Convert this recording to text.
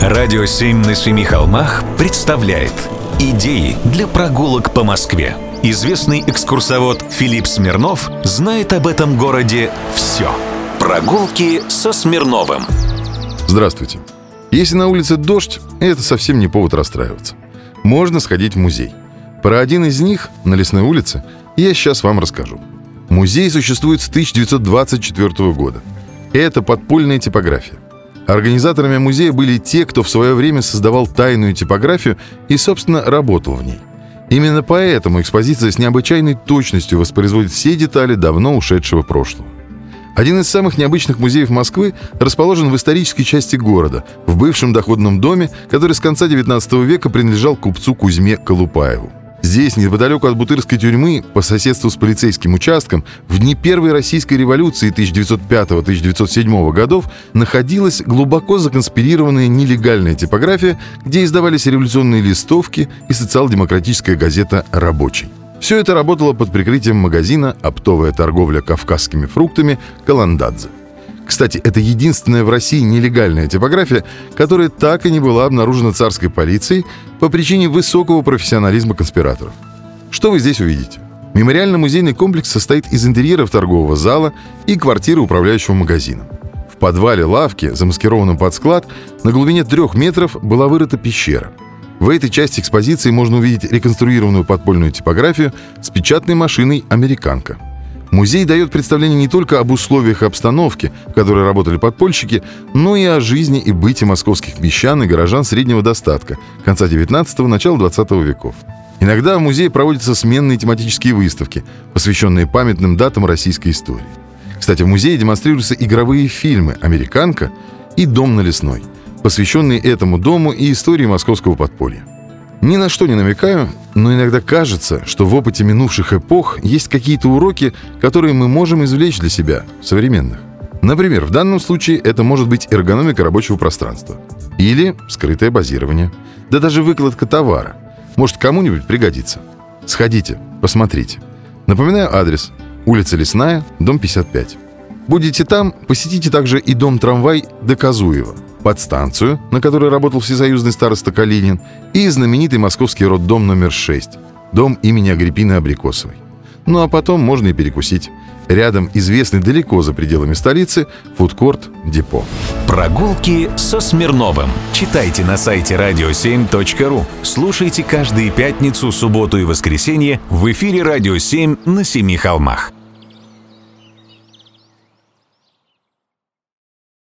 Радио «Семь на семи холмах» представляет Идеи для прогулок по Москве. Известный экскурсовод Филипп Смирнов знает об этом городе все. Прогулки со Смирновым. Здравствуйте. Если на улице дождь, это совсем не повод расстраиваться. Можно сходить в музей. Про один из них на Лесной улице я сейчас вам расскажу. Музей существует с 1924 года. Это подпольная типография. Организаторами музея были те, кто в свое время создавал тайную типографию и, собственно, работал в ней. Именно поэтому экспозиция с необычайной точностью воспроизводит все детали давно ушедшего прошлого. Один из самых необычных музеев Москвы расположен в исторической части города, в бывшем доходном доме, который с конца XIX века принадлежал купцу Кузьме Колупаеву. Здесь, неподалеку от Бутырской тюрьмы, по соседству с полицейским участком, в дни Первой Российской революции 1905-1907 годов находилась глубоко законспирированная нелегальная типография, где издавались революционные листовки и социал-демократическая газета «Рабочий». Все это работало под прикрытием магазина «Оптовая торговля кавказскими фруктами» «Каландадзе». Кстати, это единственная в России нелегальная типография, которая так и не была обнаружена царской полицией по причине высокого профессионализма конспираторов. Что вы здесь увидите? Мемориально-музейный комплекс состоит из интерьеров торгового зала и квартиры управляющего магазином. В подвале лавки, замаскированном под склад, на глубине трех метров была вырыта пещера. В этой части экспозиции можно увидеть реконструированную подпольную типографию с печатной машиной «Американка». Музей дает представление не только об условиях и обстановке, в которой работали подпольщики, но и о жизни и быте московских мещан и горожан среднего достатка конца 19-го, начала 20 веков. Иногда в музее проводятся сменные тематические выставки, посвященные памятным датам российской истории. Кстати, в музее демонстрируются игровые фильмы «Американка» и «Дом на лесной», посвященные этому дому и истории московского подполья. Ни на что не намекаю, но иногда кажется, что в опыте минувших эпох есть какие-то уроки, которые мы можем извлечь для себя, современных. Например, в данном случае это может быть эргономика рабочего пространства. Или скрытое базирование. Да даже выкладка товара. Может, кому-нибудь пригодится. Сходите, посмотрите. Напоминаю адрес. Улица Лесная, дом 55. Будете там, посетите также и дом трамвай Доказуева – подстанцию, на которой работал всесоюзный староста Калинин, и знаменитый московский роддом номер 6, дом имени Агриппины Абрикосовой. Ну а потом можно и перекусить. Рядом известный далеко за пределами столицы фудкорт «Депо». Прогулки со Смирновым. Читайте на сайте radio7.ru. Слушайте каждые пятницу, субботу и воскресенье в эфире «Радио 7» на Семи холмах.